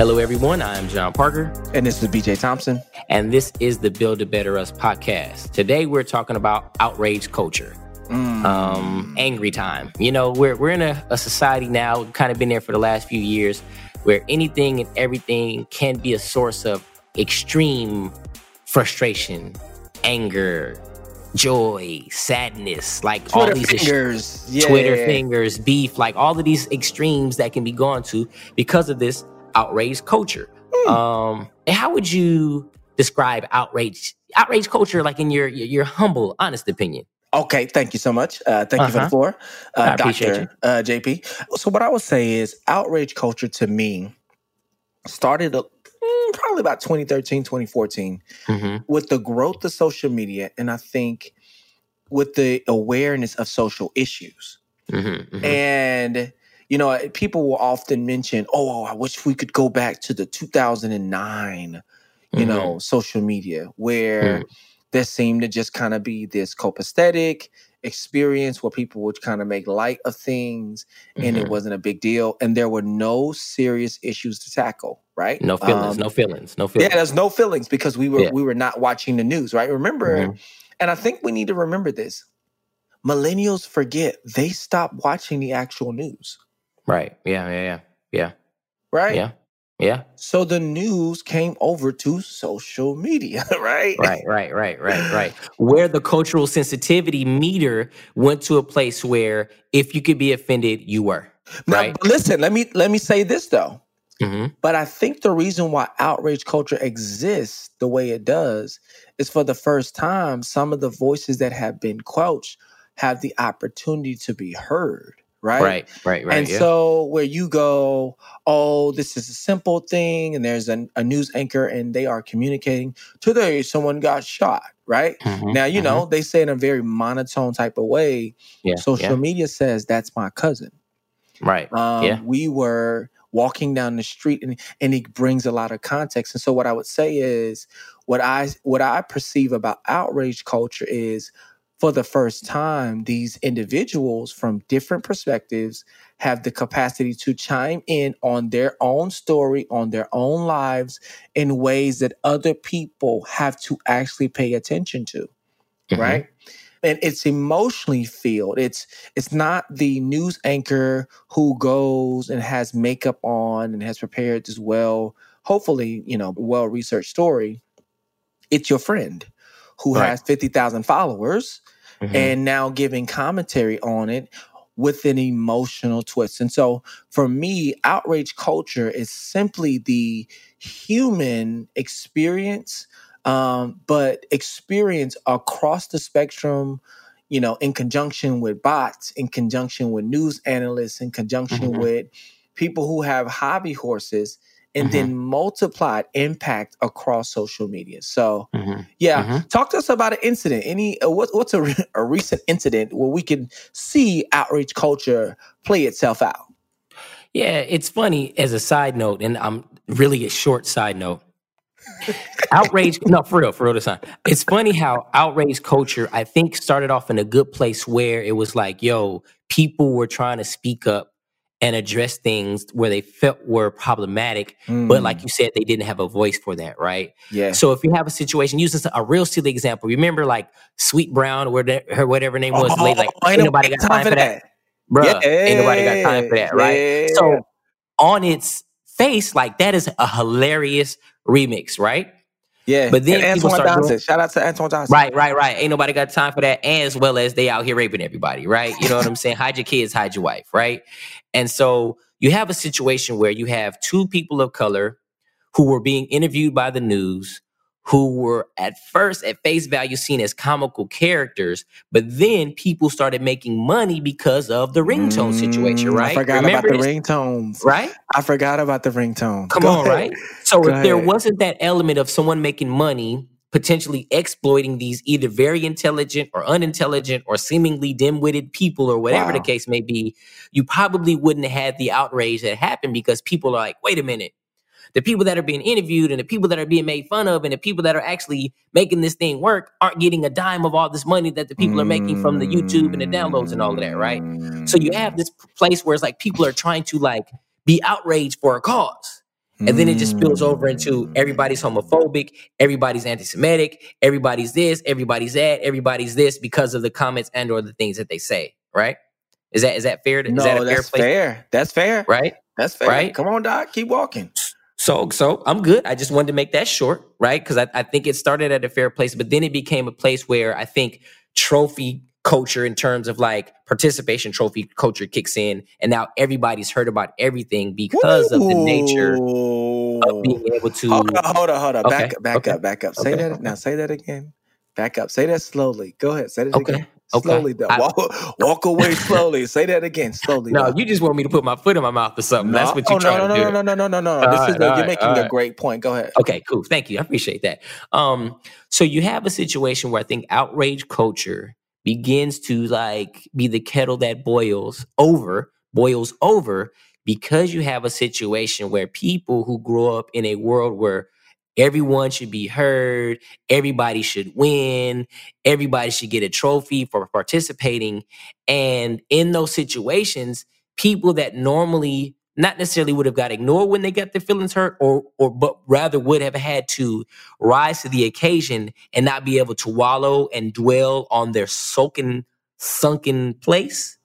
Hello, everyone. I'm John Parker. And this is BJ Thompson. And this is the Build a Better Us podcast. Today, we're talking about outrage culture. Mm. Um, angry time. You know, we're, we're in a, a society now, kind of been there for the last few years, where anything and everything can be a source of extreme frustration, anger, joy, sadness, like Twitter all these fingers, yeah. Twitter fingers, beef, like all of these extremes that can be gone to because of this outrage culture. Mm. Um, and how would you describe outrage outrage culture, like in your your, your humble, honest opinion? Okay, thank you so much. Uh, thank uh-huh. you for the uh-huh. floor, uh, Doctor uh, JP. So, what I would say is outrage culture to me started mm, probably about 2013, 2014 mm-hmm. with the growth of social media, and I think with the awareness of social issues. Mm-hmm, mm-hmm. And you know, people will often mention, "Oh, I wish we could go back to the 2009, you mm-hmm. know, social media where mm. there seemed to just kind of be this copacetic experience where people would kind of make light of things and mm-hmm. it wasn't a big deal and there were no serious issues to tackle right no feelings um, no feelings no feelings yeah there's no feelings because we were yeah. we were not watching the news right remember mm-hmm. and i think we need to remember this millennials forget they stop watching the actual news Right. Yeah. Yeah. Yeah. Yeah. Right. Yeah. Yeah. So the news came over to social media, right? Right, right, right, right, right. Where the cultural sensitivity meter went to a place where if you could be offended, you were. Now, right. listen, let me let me say this though. Mm-hmm. But I think the reason why outrage culture exists the way it does is for the first time, some of the voices that have been quoted have the opportunity to be heard right? Right, right, right. And yeah. so where you go, oh, this is a simple thing, and there's a, a news anchor and they are communicating, today someone got shot, right? Mm-hmm, now, you mm-hmm. know, they say in a very monotone type of way, yeah, social yeah. media says that's my cousin. Right. Um, yeah. We were walking down the street and, and it brings a lot of context. And so what I would say is what I what I perceive about outrage culture is for the first time, these individuals from different perspectives have the capacity to chime in on their own story, on their own lives in ways that other people have to actually pay attention to. Mm-hmm. Right. And it's emotionally filled. It's it's not the news anchor who goes and has makeup on and has prepared this well, hopefully, you know, well researched story. It's your friend who right. has 50,000 followers mm-hmm. and now giving commentary on it with an emotional twist. And so for me, outrage culture is simply the human experience, um, but experience across the spectrum, you know, in conjunction with bots, in conjunction with news analysts, in conjunction mm-hmm. with people who have hobby horses and mm-hmm. then multiplied impact across social media. So, mm-hmm. yeah, mm-hmm. talk to us about an incident. Any uh, what, what's a, a recent incident where we can see outreach culture play itself out? Yeah, it's funny as a side note, and I'm really a short side note. outrage, no, for real, for real this time. It's funny how outrage culture, I think, started off in a good place where it was like, yo, people were trying to speak up and address things where they felt were problematic, mm. but like mm. you said, they didn't have a voice for that, right? Yeah. So if you have a situation, use this a real silly example. Remember, like Sweet Brown, or her whatever name was, oh, like oh, ain't nobody got time for that, that. bro. Yeah. Ain't nobody got time for that, right? Yeah. So on its face like that is a hilarious remix, right? Yeah, But then Antoine start doing- Shout out to Antoine Johnson. Right, right, right. Ain't nobody got time for that. And as well as they out here raping everybody, right? You know what I'm saying? hide your kids, hide your wife, right? And so you have a situation where you have two people of color who were being interviewed by the news, who were at first at face value seen as comical characters, but then people started making money because of the ringtone situation, Mm, right? I forgot Remember about the this? ringtones. Right? I forgot about the ringtones. Come Go on, ahead. right? So Go if there wasn't that element of someone making money, potentially exploiting these either very intelligent or unintelligent or seemingly dim-witted people or whatever the case may be, you probably wouldn't have had the outrage that happened because people are like, wait a minute. The people that are being interviewed and the people that are being made fun of and the people that are actually making this thing work aren't getting a dime of all this money that the people are making from the YouTube and the downloads and all of that, right? So you have this place where it's like people are trying to like be outraged for a cause. And then it just spills over into everybody's homophobic, everybody's anti-Semitic, everybody's this, everybody's that, everybody's this because of the comments and or the things that they say, right? Is that is that fair? To, No, is that a fair that's place? fair. That's fair. Right? That's fair. Right? Come on, Doc. Keep walking. So so I'm good. I just wanted to make that short, right? Because I, I think it started at a fair place, but then it became a place where I think trophy culture in terms of like participation trophy culture kicks in and now everybody's heard about everything because of the nature of being able to Hold on, hold on, hold on. Back Okay, up, back okay, up, back up. Say okay. that now. Say that again. Back up. Say that slowly. Go ahead. Say that Okay, again. Okay. Slowly though. I- Walk, walk away slowly. Say that again. Slowly. No, though. you just want me to put my foot in my mouth or something. That's what oh, you're trying no, no, to do. no, no, no, no, no, no, no. This is right, all you're right, making a right. great point. Go ahead. Okay, cool. Thank you. I appreciate that. Um, so you have a situation where I think outrage culture begins to like be the kettle that boils over, boils over, because you have a situation where people who grow up in a world where everyone should be heard, everybody should win, everybody should get a trophy for participating. And in those situations, people that normally not necessarily would have got ignored when they got their feelings hurt or or but rather would have had to rise to the occasion and not be able to wallow and dwell on their soaking sunken place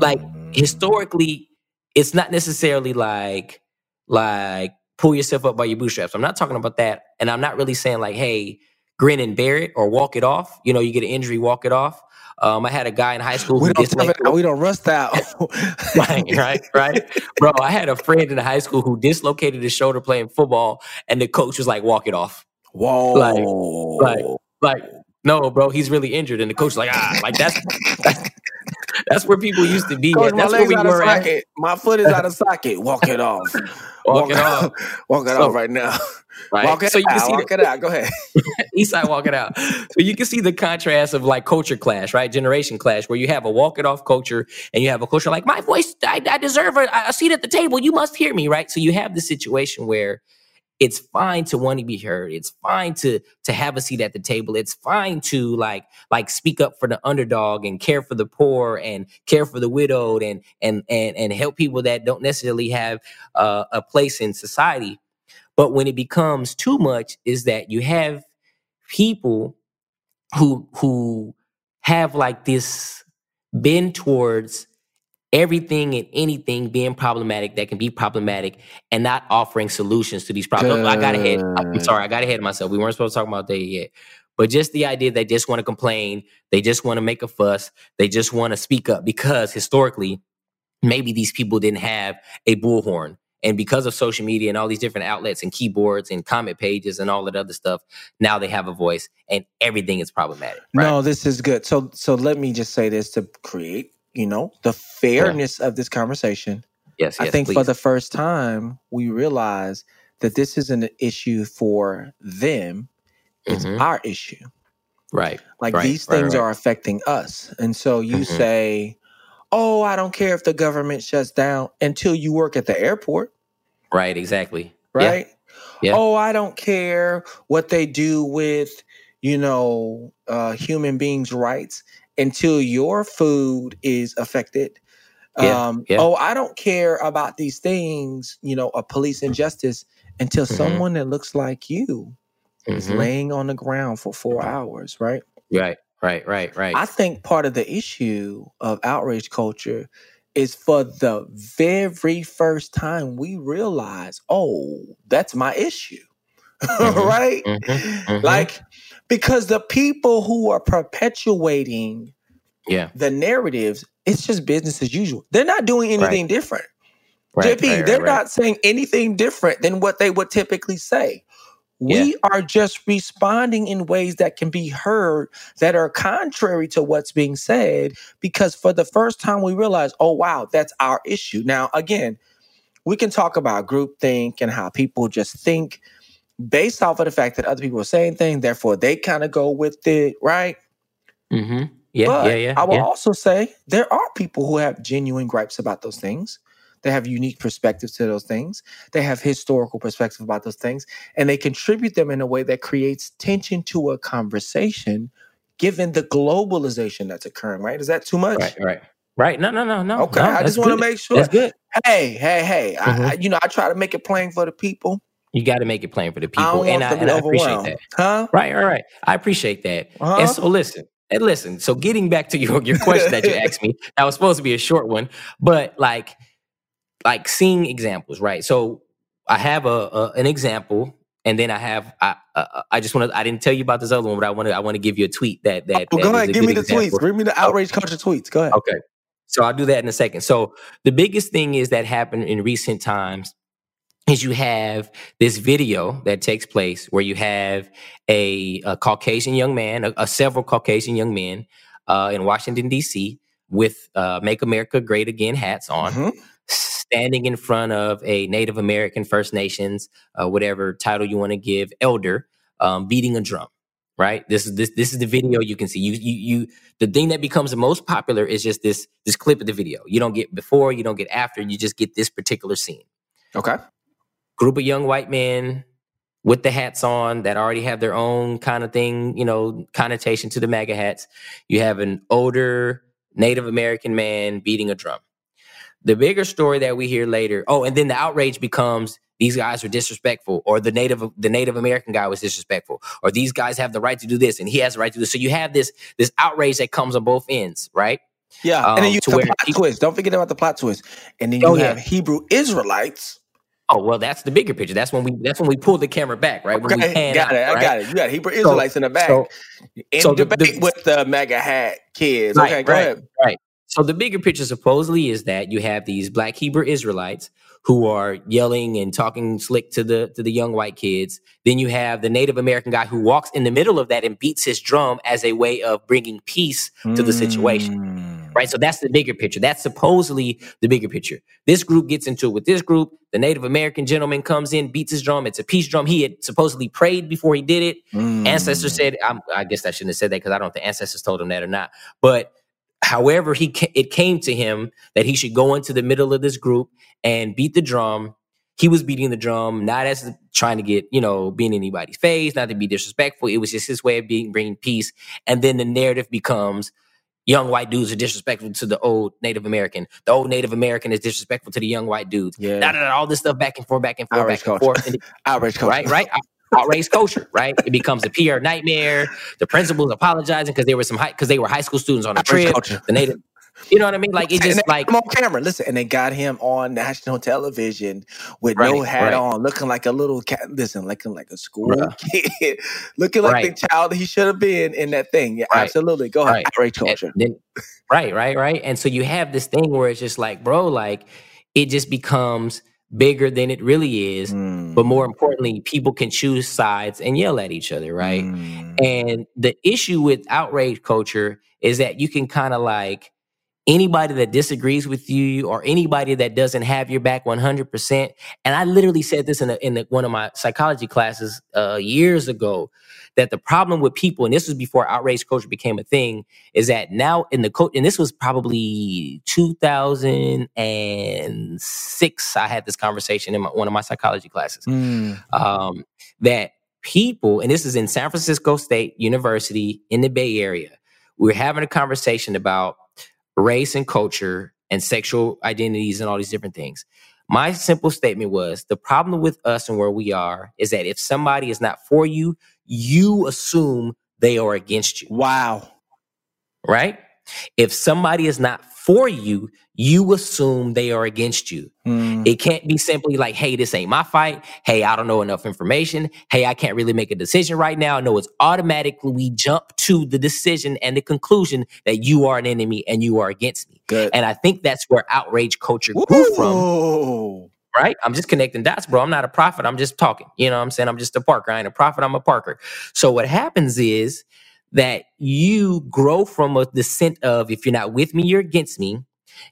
like Hmm. historically it's not necessarily like like pull yourself up by your bootstraps i'm not talking about that and i'm not really saying like hey grin and bear it or walk it off you know you get an injury walk it off um, i had a guy in high school we who don't dislocated. We don't rust out. right, right, right. Bro, I had a friend in high school who dislocated his shoulder playing football, and the coach was like, walk it off. Whoa. Like, like, Like, no, bro, he's really injured. And the coach like, ah, like that's that's, that's where people used to be. Coach, my That's where we were at. socket. My foot is out of socket. Walk it off. Walk it off. Walk it So- off right now. Right. Walk it so you can out. see Walk the, it out. Go ahead. east side walk it out. So you can see the contrast of like culture clash, right? Generation clash, where you have a walk it off culture and you have a culture like my voice, I, I deserve a, a seat at the table. You must hear me, right? So you have the situation where it's fine to want to be heard. It's fine to to have a seat at the table. It's fine to like like speak up for the underdog and care for the poor and care for the widowed and and and and help people that don't necessarily have uh, a place in society. But when it becomes too much, is that you have people who who have like this bend towards everything and anything being problematic that can be problematic and not offering solutions to these problems. Oh, I got ahead. Oh, I'm sorry, I got ahead of myself. We weren't supposed to talk about that yet. But just the idea they just want to complain, they just want to make a fuss, they just want to speak up because historically, maybe these people didn't have a bullhorn. And because of social media and all these different outlets and keyboards and comment pages and all that other stuff, now they have a voice and everything is problematic. Right? No, this is good. So so let me just say this to create, you know, the fairness of this conversation. yes, I yes, think for the first time we realize that this isn't an issue for them, it's Mhm. our issue. right. Like Right, these things right. are affecting us. And so you Mhm. say, "Oh, I don't care if the government shuts down until you work at the airport." Right, exactly. Yeah. right? Yeah. Oh, I don't care what they do with, you know, uh, human beings' rights until your food is affected. Yeah, Um, yeah. Oh, I don't care about these things, you know, of police injustice until Mhm. someone that looks like you is Mhm. laying on the ground for four hours, right? Right, right, right, right. I think part of the issue of outrage culture is for the very first time we realize, oh, that's my issue. Mhm, right? mhm, mhm. Like, because the people who are perpetuating yeah, the narratives, it's just business as usual. They're not doing anything different. right, JP, right, they're right, right. not saying anything different than what they would typically say. We are just responding in ways that can be heard that are contrary to what's being said because for the first time we realize, oh, wow, that's our issue. Now, again, we can talk about groupthink and how people just think based off of the fact that other people are saying things, therefore they kind of go with it, right? hmm Yeah, but yeah, yeah. I will yeah. also say there are people who have genuine gripes about those things. They have unique perspectives to those things. They have historical perspective about those things, and they contribute them in a way that creates tension to a conversation, given the globalization that's occurring. Right? Is that too much? Right, right, right. No, no, no, no. Okay, no, I just want to make sure. That's good. Hey, hey, hey! I, Mhm. I, you know, I try to make it plain for the people. You got to make it plain for the people, want and I, and I appreciate that. huh? Right, right, right. I appreciate that. Uh-huh. And so listen, and listen. So getting back to your your question that you asked me, that was supposed to be a short one, but like like seeing examples, right? So I have a, a an example, and then I have I uh, I just want to I didn't tell you about this other one, but I want to I want to give you a tweet that that. Well, that Oh, go ahead, give me the example. tweets. Bring me the outrage culture tweets. Go ahead. Okay. So I'll do that in a second. So the biggest thing is that happened in recent times is you have this video that takes place where you have a, a Caucasian young man, a, a several Caucasian young men uh, in Washington D.C. with uh, "Make America Great Again" hats on, Mhm. standing in front of a Native American First Nations, uh, whatever title you want to give, elder, um, beating a drum. Right. This is this this is the video you can see. You you you. The thing that becomes the most popular is just this this clip of the video. You don't get before, you don't get after. You just get this particular scene Okay. Group of young white men with the hats on that already have their own kind of thing, you know, connotation to the MAGA hats. You have an older Native American man beating a drum. The bigger story that we hear later, oh, and then the outrage becomes these guys are disrespectful, or the native the Native American guy was disrespectful, or these guys have the right to do this and he has the right to do this. So you have this this outrage that comes on both ends, right? Yeah, and Um, then you to the plot twist. Don't forget about the plot twist. And then you Oh, yeah. have Hebrew Israelites. Oh well, that's the bigger picture. That's when we that's when we pull the camera back, right? When we Okay, got out, it. I got it. You got Hebrew Israelites in the back so- in so the- debate the- with the MAGA hat kids. Right, okay, go right. ahead. Right. So the bigger picture supposedly is that you have these black Hebrew Israelites who are yelling and talking slick to the to the young white kids. Then you have the Native American guy who walks in the middle of that and beats his drum as a way of bringing peace to the situation. Mm. Right. So that's the bigger picture. That's supposedly the bigger picture. This group gets into it with this group. The Native American gentleman comes in, beats his drum. It's a peace drum. He had supposedly prayed before he did it. Mm. Ancestors said, I'm, I guess I shouldn't have said that because I don't know if the ancestors told him that or not. But however, he ca- it came to him that he should go into the middle of this group and beat the drum. He was beating the drum, not as trying to get, you know, being anybody's face, not to be disrespectful. It was just his way of being bringing peace. And then the narrative becomes young white dudes are disrespectful to the old Native American. The old Native American is disrespectful to the young white dudes. Yeah. Da, da, da, all this stuff back and forth, back and forth, Outrage back and culture. forth. And it- Outrage culture. right, right. Outrage culture, right? It becomes a PR nightmare. The principals apologizing because there were some high because they were high school students on a Outrage trip. culture. The native, you know what I mean? Like it just like on camera. Listen, and they got him on national television with no hat right. on, looking like a little cat. Listen, looking like a school Bruh. kid, looking like Right. the child he should have been in that thing. Yeah, Right. absolutely. Go ahead. Right. Culture. then- right, right, right. And so you have this thing where it's just like, bro, like it just becomes bigger than it really is. Mm. But more importantly, people can choose sides and yell at each other, right? Mm. And the issue with outrage culture is that you can kind of like anybody that disagrees with you or anybody that doesn't have your back 100%. And I literally said this in, a, in a, one of my psychology classes uh, years ago that the problem with people, and this was before outrage culture became a thing, is that now in the coach, and this was probably 2006, I had this conversation in my, one of my psychology classes Mm. um, that people, and this is in San Francisco State University in the Bay Area, we we're having a conversation about race and culture and sexual identities and all these different things. My simple statement was the problem with us and where we are is that if somebody is not for you, you assume they are against you, Wow. right? If somebody is not for you, you assume they are against you. Mm, It can't be simply like, hey, this ain't my fight. Hey, I don't know enough information. Hey, I can't really make a decision right now. No, it's automatically we jump to the decision and the conclusion that you are an enemy and you are against me. good. And I think that's where outrage culture grew from, right? I'm just connecting dots, bro. I'm not a prophet. I'm just talking. You know what I'm saying? I'm just a Parker. I ain't a prophet. I'm a Parker. So what happens is that you grow from a descent of if you're not with me, you're against me.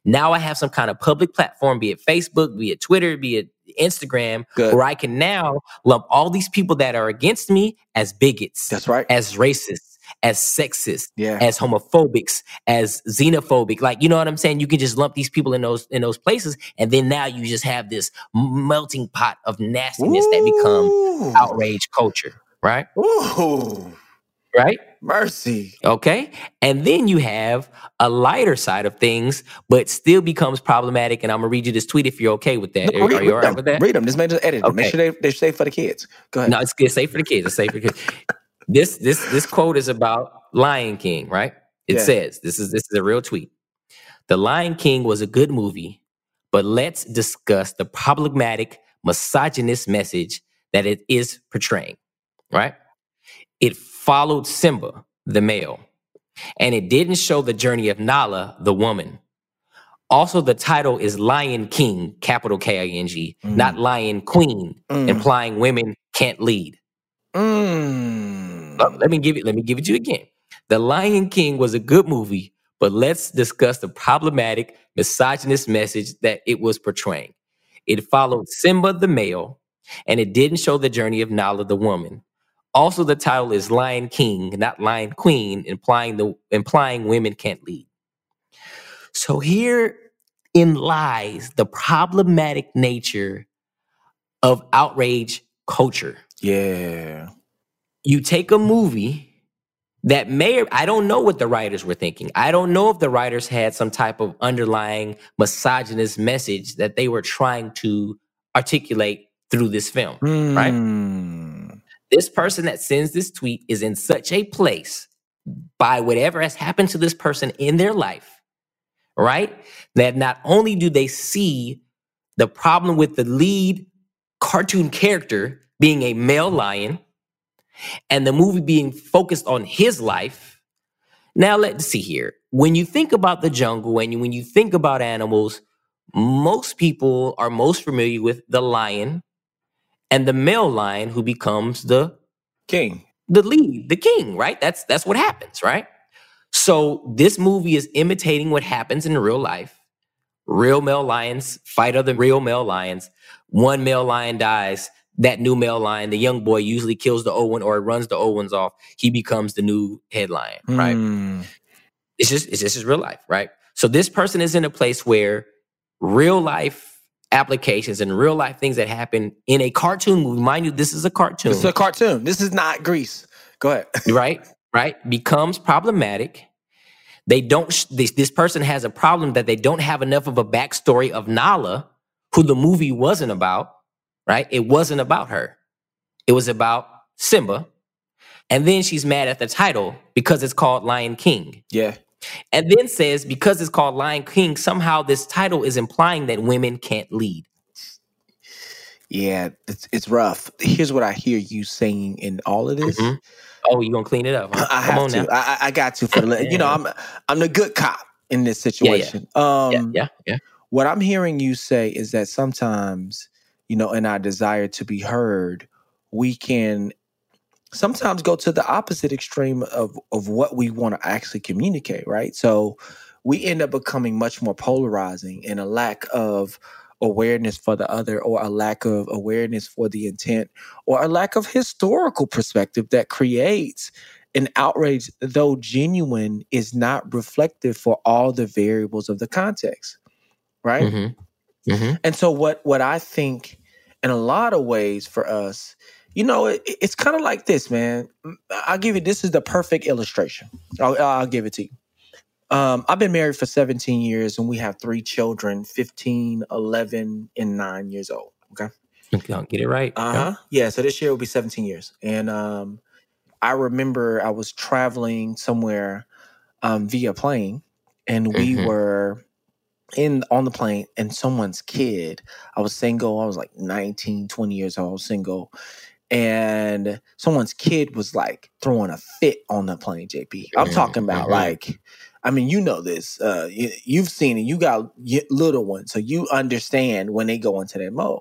Now I have some kind of public platform, be it Facebook, be it Twitter, be it Instagram, Good. where I can now lump all these people that are against me as bigots, That's right. as racists, as sexist, Yeah. as homophobics, as xenophobic. Like, you know what I'm saying? You can just lump these people in those in those places, and then now you just have this melting pot of nastiness that becomes Ooh. outrage culture, right? Ooh. Right? Mercy. Okay. And then you have a lighter side of things, but still becomes problematic. And I'm gonna read you this tweet if you're okay with that. No, are, read, are you all right them. with that? Read them. This man just edited them. Make sure they, they're safe for the kids. Go ahead. No, it's, it's safe for the kids. It's safe for the kids. this this this quote is about Lion King, right? It Yeah. says this is this is a real tweet. The Lion King was a good movie, but let's discuss the problematic misogynist message that it is portraying. Right? It followed Simba, the male, and it didn't show the journey of Nala, the woman. Also, the title is Lion King, capital K I N G, Mm. not Lion Queen, Mm. implying women can't lead. Mm. Uh, Let me give it. Let me give it to you again. The Lion King was a good movie, but let's discuss the problematic misogynist message that it was portraying. It followed Simba the male, and it didn't show the journey of Nala the woman. Also, the title is Lion King, not Lion Queen, implying the implying women can't lead. So here in lies the problematic nature of outrage culture Yeah. you take a movie that may or I don't know what the writers were thinking. I don't know if the writers had some type of underlying misogynist message that they were trying to articulate through this film. Right? Hmm. This person that sends this tweet is in such a place by whatever has happened to this person in their life, right? That not only do they see the problem with the lead cartoon character being a male lion and the movie being focused on his life. Now, let's see here. When you think about the jungle and when you think about animals, most people are most familiar with the lion and the male lion who becomes the King. the lead, the king, right? That's that's what happens, right? So this movie is imitating what happens in real life. Real male lions fight other real male lions. One male lion dies. That new male lion, the young boy, usually kills the old one or runs the old ones off. He becomes the new head lion, right? Mm. It's just it's just real life, right? So this person is in a place where real life applications and real life things that happen in a cartoon movie. Mind you, this is a cartoon This is a cartoon. This is not Greece. Go ahead. right right becomes problematic they don't sh- this, this person has a problem that they don't have enough of a backstory of nala who the movie wasn't about right it wasn't about her it was about simba and then she's mad at the title because it's called lion king Yeah. And then says because it's called lion king somehow this title is implying that women can't lead Yeah. It's, it's rough. Here's what I hear you saying in all of this. Mhm. oh you gonna clean it up huh? I come have on to. now I, I- got to for the. You know, I'm I'm the good cop in this situation. Um, yeah yeah yeah what I'm hearing you say is that sometimes, you know, in our desire to be heard, we can sometimes go to the opposite extreme of of what we want to actually communicate, right? So we end up becoming much more polarizing and a lack of awareness for the other or a lack of awareness for the intent or a lack of historical perspective that creates an outrage though genuine is not reflective for all the variables of the context right mm-hmm. Mm-hmm. and so what what I think in a lot of ways for us, you know, it, it's kind of like this, man. I'll give you this is the perfect illustration. I'll, I'll give it to you. Um, I've been married for 17 years and we have three children 15, 11, and 9 years old. Okay. Don't get it right Uh huh. Yeah. So this year will be 17 years. And um, I remember I was traveling somewhere um, via plane and we Mhm. were in on the plane and someone's kid i was single i was like 19 20 years old single and someone's kid was like throwing a fit on the plane jp i'm Mhm, talking about mhm. like i mean you know this uh you, you've seen it you got little ones so you understand when they go into that mode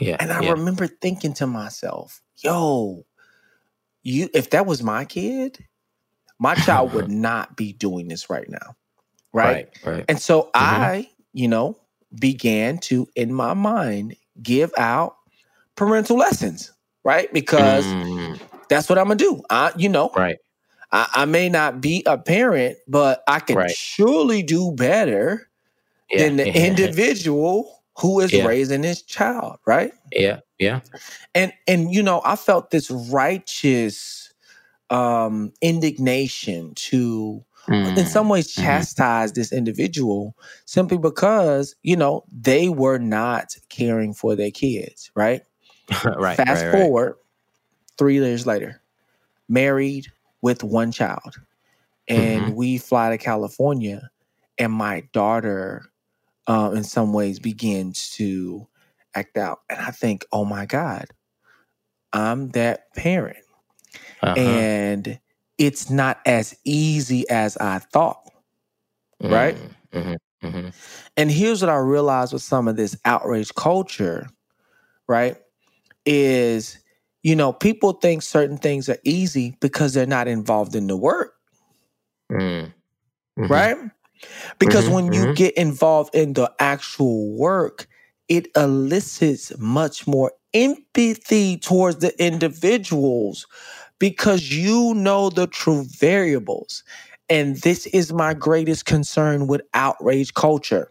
Yeah. and i yeah. remember thinking to myself yo you if that was my kid my child would not be doing this right now right, Right. Right. and so Mhm. I, you know, began to, in my mind, give out parental lessons, right? Because Mm, that's what I'm gonna do. I, you know, right. I, I may not be a parent, but I can Right. surely do better Yeah. than the individual who is Yeah. raising his child, right? yeah. Yeah. and and you know i felt this righteous um indignation to in Mm, some ways mhm. chastise this individual simply because you know they were not caring for their kids right right. fast right, right. forward three years later married with one child and Mhm. we fly to california and my daughter uh, in some ways begins to act out and i think oh my god i'm that parent Uh-huh. and it's not as easy as I thought. right? Mm, mhm, mhm. And here's what I realized with some of this outrage culture, right? Is, you know, people think certain things are easy because they're not involved in the work, Mm, mhm. right? Because Mhm, when you mhm. get involved in the actual work, it elicits much more empathy towards the individuals because you know the true variables. And this is my greatest concern with outrage culture.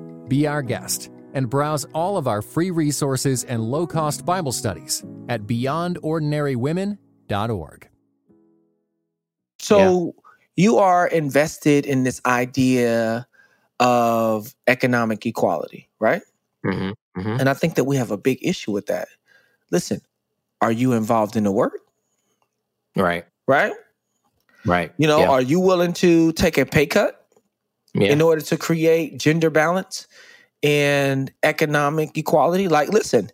Be our guest and browse all of our free resources and low cost Bible studies at beyondordinarywomen.org. So you are invested in this idea of economic equality, right? Mhm, mhm. And I think that we have a big issue with that. Listen, are you involved in the work, Right. right? Right. You know, Yeah. are you willing to take a pay cut yeah. in order to create gender balance and economic equality? Like, listen,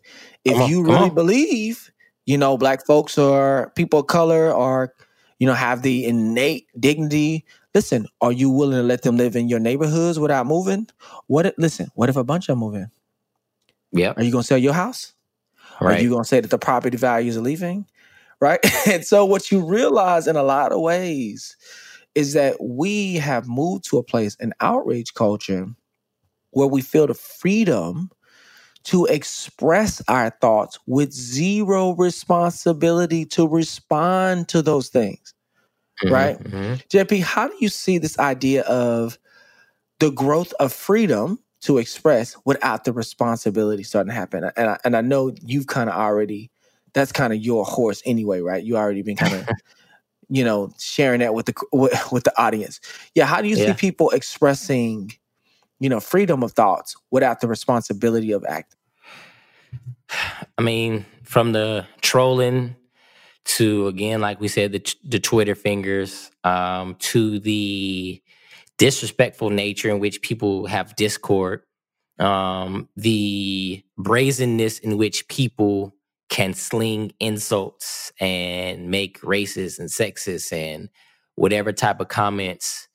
if on, you really believe, you know, black folks or people of color or, you know, have the innate dignity, listen, are you willing to let them live in your neighborhoods without moving? What if, listen, what if a bunch of them move in? Yep. Are you going to sell your house? Right. Are you going to say that the property values are leaving? Right. and so, what you realize in a lot of ways is that we have moved to a place in outrage culture where we feel the freedom to express our thoughts with zero responsibility to respond to those things. Mhm, right? mhm. JP, how do you see this idea of the growth of freedom to express without the responsibility starting to happen? And I, and I know you've kind of already, that's kind of your horse anyway, right? You already been kind of, you know, sharing that with the with, with the audience. Yeah, how do you see people expressing, you know, freedom of thoughts without the responsibility of acting? I mean, from the trolling to again, like we said, the the Twitter fingers, um, to the disrespectful nature in which people have discord, um, the brazenness in which people can sling insults and make racist and sexist and whatever type of comments,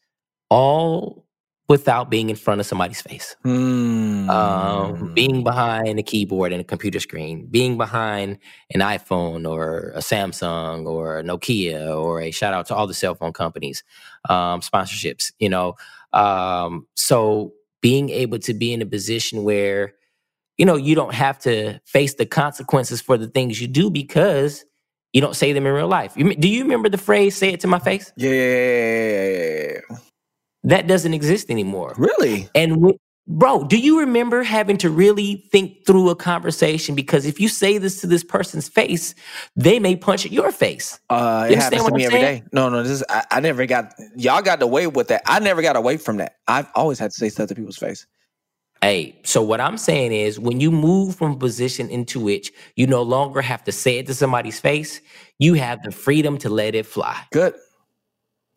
all without being in front of somebody's face. Mm. Um, being behind a keyboard and a computer screen, being behind an iPhone or a Samsung or a Nokia or a shout out to all the cell phone companies, um, sponsorships, you know. Um, so being able to be in a position where, you know, you don't have to face the consequences for the things you do because you don't say them in real life. You, do you remember the phrase "say it to my face"? yeah. That doesn't exist anymore. Really? And when, bro, do you remember having to really think through a conversation? Because if you say this to this person's face, they may punch at your face. Uh, You it happens to me I'm every saying? day. No, no, this is I, I never got y'all got away with that. I never got away from that. I've always had to say stuff to people's face. Hey, so what I'm saying is when you move from a position into which you no longer have to say it to somebody's face, you have the freedom to let it fly. Good.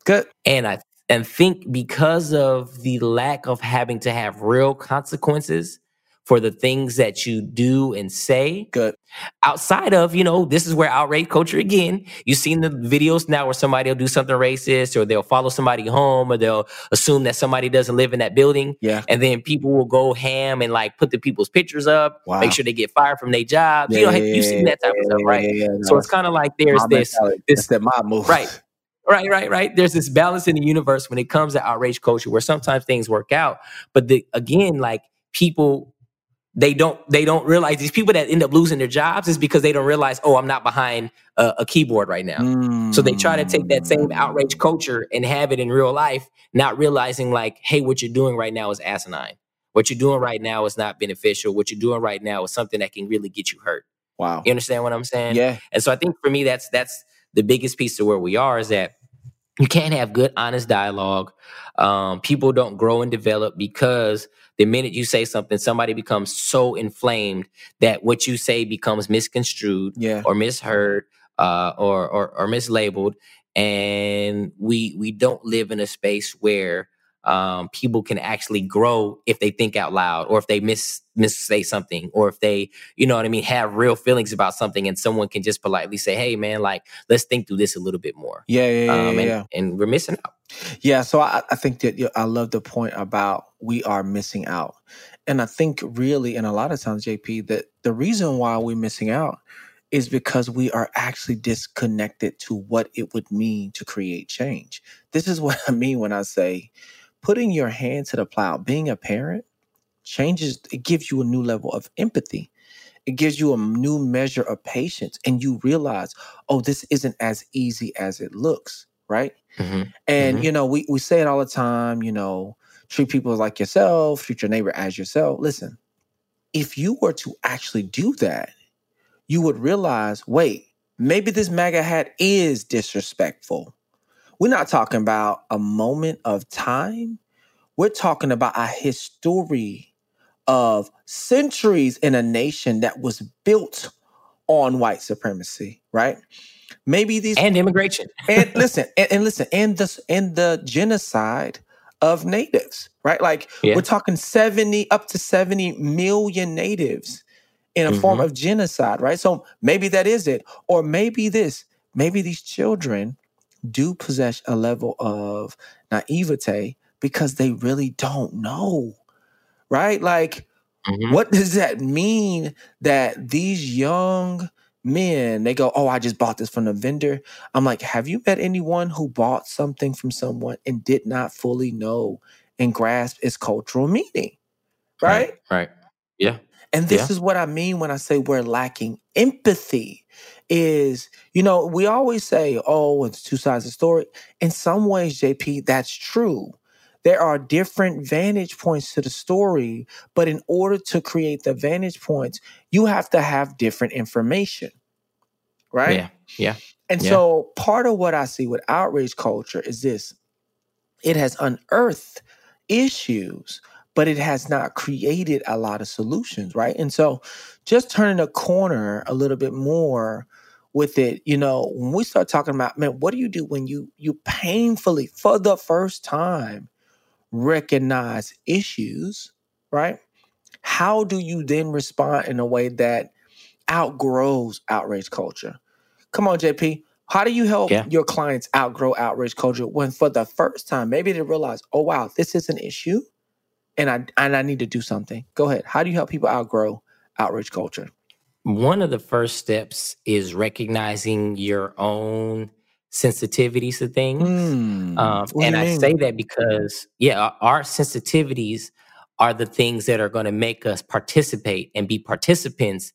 Good. And I and think because of the lack of having to have real consequences for the things that you do and say, Good. outside of, you know, this is where outrage culture again. You've seen the videos now where somebody will do something racist or they'll follow somebody home or they'll assume that somebody doesn't live in that building. Yeah. And then people will go ham and like put the people's pictures up, Wow. make sure they get fired from their jobs. you know, you've seen that type of stuff, right? Yeah, yeah, yeah. So it's kind of like there's this, mentality. this that mob move. Right. Right, right, right. There's this balance in the universe when it comes to outrage culture where sometimes things work out. But the, again, like people, they don't they don't realize these people that end up losing their jobs is because they don't realize, oh, I'm not behind a, a keyboard right now. So they try to take that same Mm. outrage culture and have it in real life, not realizing like, hey, what you're doing right now is asinine. What you're doing right now is not beneficial. What you're doing right now is something that can really get you hurt. Wow. You understand what I'm saying? Yeah. And so I think for me, that's that's the biggest piece of where we are is that you can't have good, honest dialogue. Um, people don't grow and develop because the minute you say something, somebody becomes so inflamed that what you say becomes misconstrued Yeah. or misheard uh, or, or or mislabeled, and we we don't live in a space where um, people can actually grow if they think out loud or if they miss miss say something or if they you know what I mean have real feelings about something and someone can just politely say, hey man, like let's think through this a little bit more. Yeah. Yeah. Yeah. Um, and, yeah. and we're missing out. Yeah, so I, I think that you I love the point about we are missing out. And I think really, and a lot of times, JP, that the reason why we're missing out is because we are actually disconnected to what it would mean to create change. This is what I mean when I say putting your hand to the plow, being a parent, changes, it gives you a new level of empathy. It gives you a new measure of patience, and you realize, oh, this isn't as easy as it looks, right? Mhm. And Mhm. you know, we we say it all the time, you know, treat people like yourself, treat your neighbor as yourself. Listen, if you were to actually do that, you would realize, wait, maybe this MAGA hat is disrespectful. We're not talking about a moment of time. We're talking about a history of centuries in a nation that was built on white supremacy, right? Maybe these And immigration. and listen and, and listen and the and the genocide of natives right like Yeah. we're talking 70 up to 70 million natives in a form Mhm. of genocide right so maybe that is it or maybe this maybe these children do possess a level of naivete because they really don't know right like Mhm. what does that mean that these young men they go oh i just bought this from the vendor i'm like have you met anyone who bought something from someone and did not fully know and grasp its cultural meaning right, Right. Yeah. And this Yeah. is what i mean when i say we're lacking empathy is you know we always say oh it's two sides of the story in some ways jp that's true there are different vantage points to the story but in order to create the vantage points you have to have different information right Yeah. Yeah. and Yeah. so part of what I see with outrage culture is this it has unearthed issues, but it has not created a lot of solutions, right? And so just turning a corner a little bit more with it, you know, when we start talking about, man, what do you do when you you painfully for the first time recognize issues, right? How do you then respond in a way that outgrows outrage culture? Come on, JP. How do you help Yeah. your clients outgrow outrage culture when for the first time maybe they realize, oh wow, this is an issue and I and I need to do something. Go ahead. How do you help people outgrow outrage culture? One of the first steps is recognizing your own sensitivities to things. Hmm. Um, and I mean? say that because, yeah, our- sensitivities are the things that are going to make us participate and be participants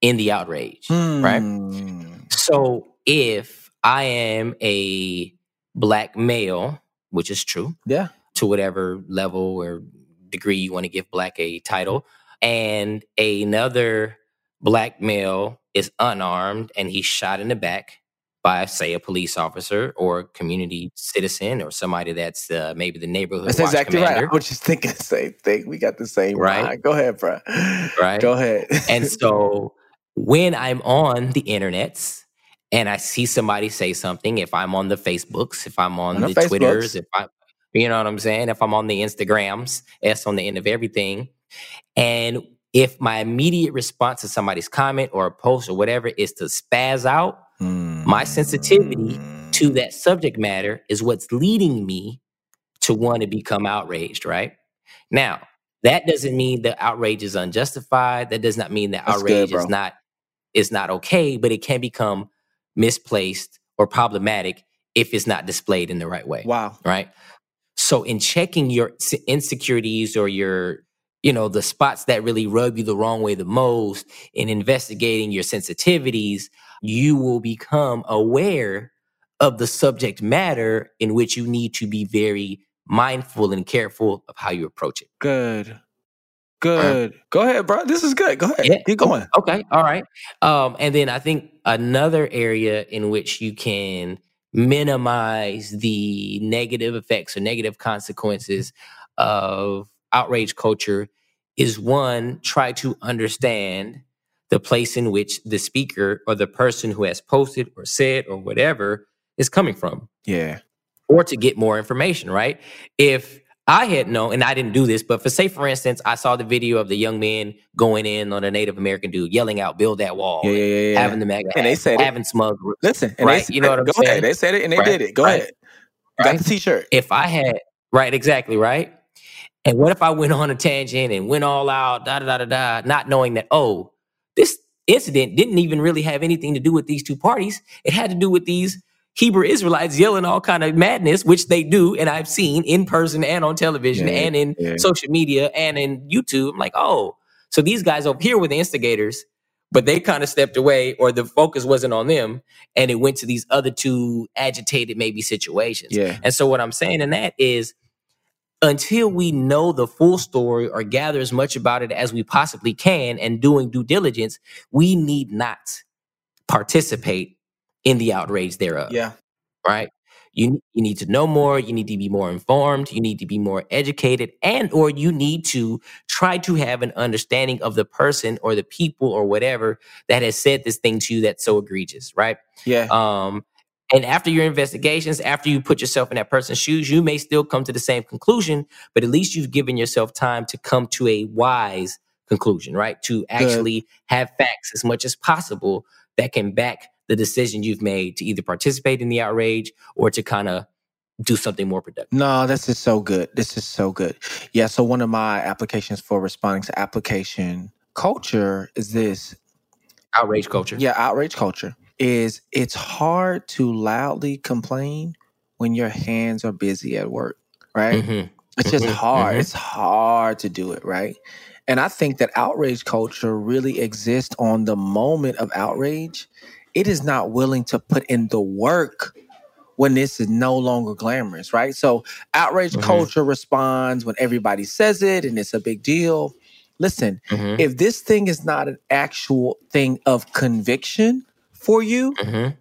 in the outrage, right? Hmm. So if I am a black male, which is true Yeah. to whatever level or degree you want to give black a title, and another black male is unarmed and he's shot in the back by, say, a police officer or a community citizen or somebody that's uh, maybe the neighborhood That's exactly right. commander, I was just thinking the same thing. We got the same Right. mind. Go ahead, bro. Right. Go ahead. and so when I'm on the internets and I see somebody say something, if I'm on the Facebooks, if I'm on, On the the, Twitters, if I, you know what I'm saying, if I'm on the Instagrams, S on the end of everything, and if my immediate response to somebody's comment or a post or whatever is to spaz out, my sensitivity hmm. to that subject matter is what's leading me to want to become outraged, right? Now, that doesn't mean the outrage is unjustified. That does not mean that That's outrage bro. is not is not okay, but it can become misplaced or problematic if it's not displayed in the right way Wow. right so in checking your insecurities or your you know the spots that really rub you the wrong way the most in investigating your sensitivities you will become aware of the subject matter in which you need to be very mindful and careful of how you approach it Good. Good. Go ahead, bro. This is good. Go ahead. Yeah. Keep going. Okay. All right. Um, and then I think another area in which you can minimize the negative effects or negative consequences of outrage culture is one, try to understand the place in which the speaker or the person who has posted or said or whatever is coming from Yeah. or to get more information, right? If I had known, and I didn't do this, but for say, for instance, I saw the video of the young man going in on a Native American dude, yelling out, "Build that wall," Yeah, yeah, yeah, having the And they said it. having smug. Listen, and Right, they, you know what I'm go saying? ahead. They said it and they Right, did it. Go right, ahead. You Got the t-shirt. If I had, right, exactly, right. And what if I went on a tangent and went all out, da da da da da, not knowing that, oh, this incident didn't even really have anything to do with these two parties. It had to do with these Hebrew Israelites yelling all kind of madness, which they do, and I've seen in person and on television Yeah, and in yeah. social media and in YouTube. I'm like, oh, so these guys over here were the instigators, but they kind of stepped away, or the focus wasn't on them, and it went to these other two agitated maybe situations. Yeah. And so what I'm saying in that is until we know the full story or gather as much about it as we possibly can and doing due diligence, we need not participate in the outrage thereof. Yeah. Right? You you need to know more, you need to be more informed, you need to be more educated and or you need to try to have an understanding of the person or the people or whatever that has said this thing to you that's so egregious, right? Yeah. Um, and after your investigations, after you put yourself in that person's shoes, you may still come to the same conclusion, but at least you've given yourself time to come to a wise conclusion, right? To actually have facts as much as possible that can back the decision you've made to either participate in the outrage or to kind of do something more productive. No, this is so good. This is so good. Yeah. So one of my applications for responding to application culture is this. Outrage culture. Yeah, outrage culture is it's hard to loudly complain when your hands are busy at work, right? Mhm. It's just Mhm, hard. mhm. It's hard to do it, right? And I think that outrage culture really exists on the moment of outrage. It is not willing to put in the work when this is no longer glamorous, right? So outrage Mhm. culture responds when everybody says it and it's a big deal. Listen, Mhm. if this thing is not an actual thing of conviction for you, Mhm.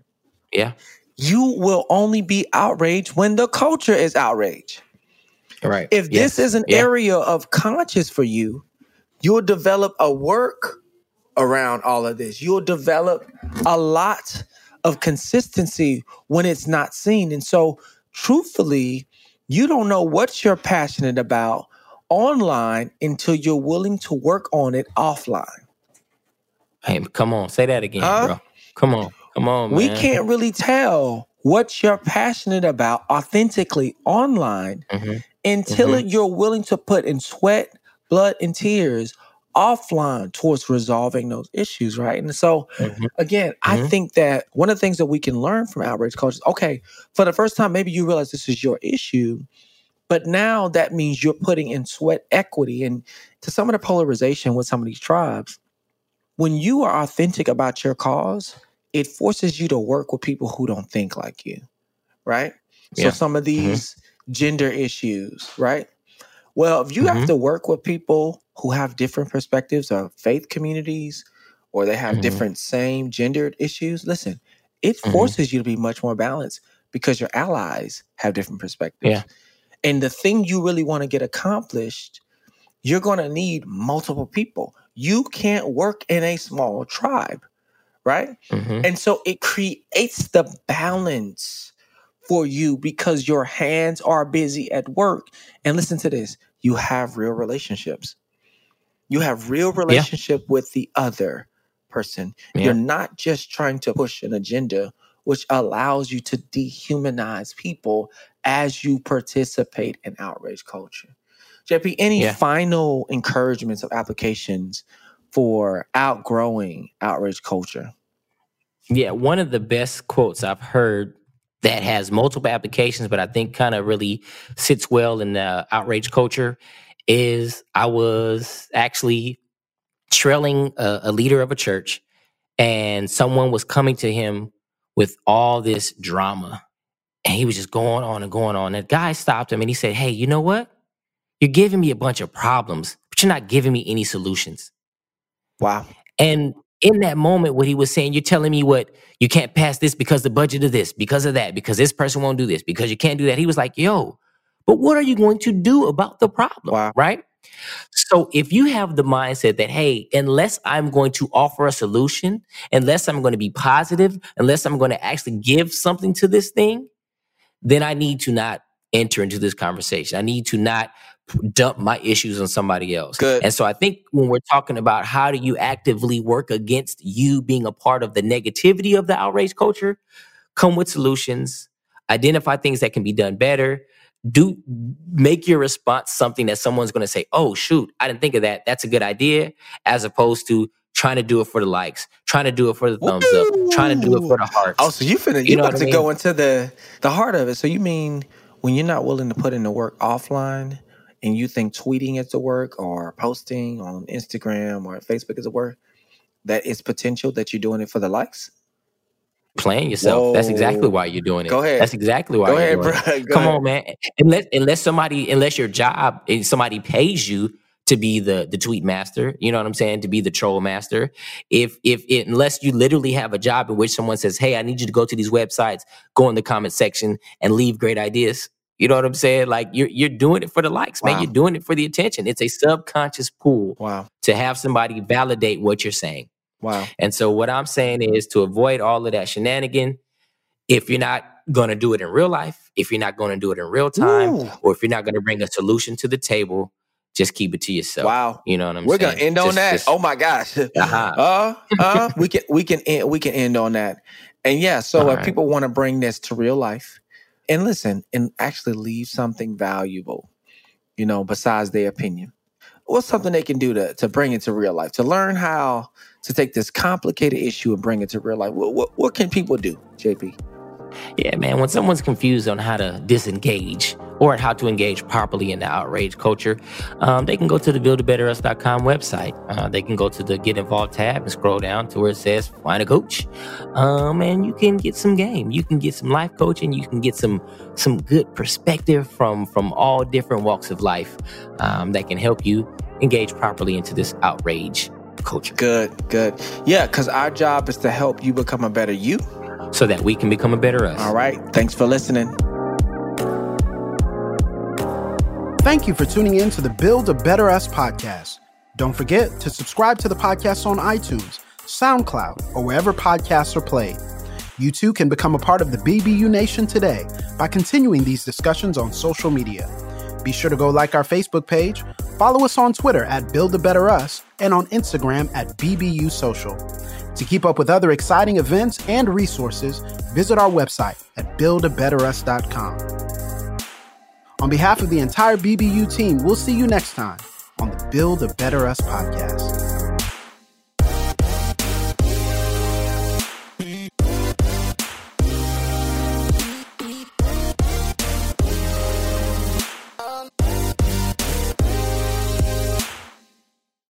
Yeah. you will only be outraged when the culture is outraged. Right. If this is an Yeah. area of conscience for you, you'll develop a work around all of this. You'll develop a lot of consistency when it's not seen. And so, truthfully, you don't know what you're passionate about online until you're willing to work on it offline. Hey, come on, say that again, Huh? bro. Come on. Come on, we man. can't really tell what you're passionate about authentically online Mhm. until Mhm. you're willing to put in sweat, blood, and tears offline towards resolving those issues, right? And so, Mhm. again, I Mhm. think that one of the things that we can learn from outrage culture is okay, for the first time, maybe you realize this is your issue, but now that means you're putting in sweat equity. And to some of the polarization with some of these tribes, when you are authentic about your cause, it forces you to work with people who don't think like you, right? So some of these gender issues, right? Well, if you have Mhm. to work with people who have different perspectives of faith communities or they have Mhm. different same gendered issues, listen, it Mhm. forces you to be much more balanced because your allies have different perspectives. Yeah. And the thing you really want to get accomplished, you're going to need multiple people. You can't work in a small tribe, right? Mhm. And so it creates the balance for you because your hands are busy at work. And listen to this you have real relationships. You have real relationship with the other person. Yeah. You're not just trying to push an agenda, which allows you to dehumanize people as you participate in outrage culture. JP, any Yeah. final encouragements of applications for outgrowing outrage culture? Yeah, one of the best quotes I've heard that has multiple applications, but I think kind of really sits well in the outrage culture is I was actually trailing a, a leader of a church, and someone was coming to him with all this drama. And he was just going on and going on. And the guy stopped him and he said, Hey, you know what? You're giving me a bunch of problems, but you're not giving me any solutions. Wow. And in that moment, what he was saying, you're telling me what you can't pass this because the budget of this, because of that, because this person won't do this, because you can't do that. He was like, yo, but what are you going to do about the problem? Wow. Right? So if you have the mindset that, hey, unless I'm going to offer a solution, unless I'm going to be positive, unless I'm going to actually give something to this thing, then I need to not enter into this conversation. I need to not dump my issues on somebody else. Good. And so I think when we're talking about how do you actively work against you being a part of the negativity of the outrage culture, come with solutions, identify things that can be done better. Do make your response something that someone's going to say, "Oh shoot, I didn't think of that. That's a good idea," as opposed to trying to do it for the likes, trying to do it for the thumbs up, trying to do it for the hearts. Oh, so you finna You you, know about to go into the the heart of it. So you mean when you're not willing to put in the work offline and you think tweeting is the work or posting on Instagram or Facebook is the work, that it's potential that you're doing it for the likes? Playing yourself. That's exactly why you're doing it. Go ahead. That's exactly why Go you're ahead, doing bro. it. Go Come ahead. on, man. Unless unless somebody unless your job somebody pays you to be the the tweet master, you know what I'm saying, to be the troll master. If if it, unless you literally have a job in which someone says, "Hey, I need you to go to these websites, go in the comment section and leave great ideas." You know what I'm saying? Like you're you're doing it for the likes, man. You're doing it for the attention. It's a subconscious pull Wow. to have somebody validate what you're saying. Wow. And so what I'm saying is to avoid all of that shenanigan, if you're not going to do it in real life, if you're not going to do it in real time, Woo. or if you're not going to bring a solution to the table, just keep it to yourself. Wow. You know what I'm saying? We're gonna end on Just- that. just- oh my gosh. Uh-huh. Uh, uh, we can we can end, we can end on that. And yeah, so All if right. people want to bring this to real life and listen and actually leave something valuable, you know, besides their opinion, what's something they can do to to bring it to real life, to learn how to take this complicated issue and bring it to real life? What what, what can people do, JP? Yeah, man. When someone's confused on how to disengage or how to engage properly in the outrage culture, um, they can go to the buildabetterus.com website. Uh, they can go to the get involved tab and scroll down to where it says find a coach. Um, and you can get some game. You can get some life coaching. You can get some some good perspective from from all different walks of life um, that can help you engage properly into this outrage culture Good, good. Yeah, because our job is to help you become a better you. so that we can become a better us. All right. Thanks for listening. Thank you for tuning in to the Build a Better Us podcast. Don't forget to subscribe to the podcast on iTunes, SoundCloud, or wherever podcasts are played. You too can become a part of the BBU Nation today by continuing these discussions on social media. Be sure to go like our Facebook page, Follow us on Twitter at Build a Better Us and on Instagram at BBU Social. To keep up with other exciting events and resources, visit our website at buildabetterus.com. On behalf of the entire BBU team, we'll see you next time on the Build a Better Us podcast.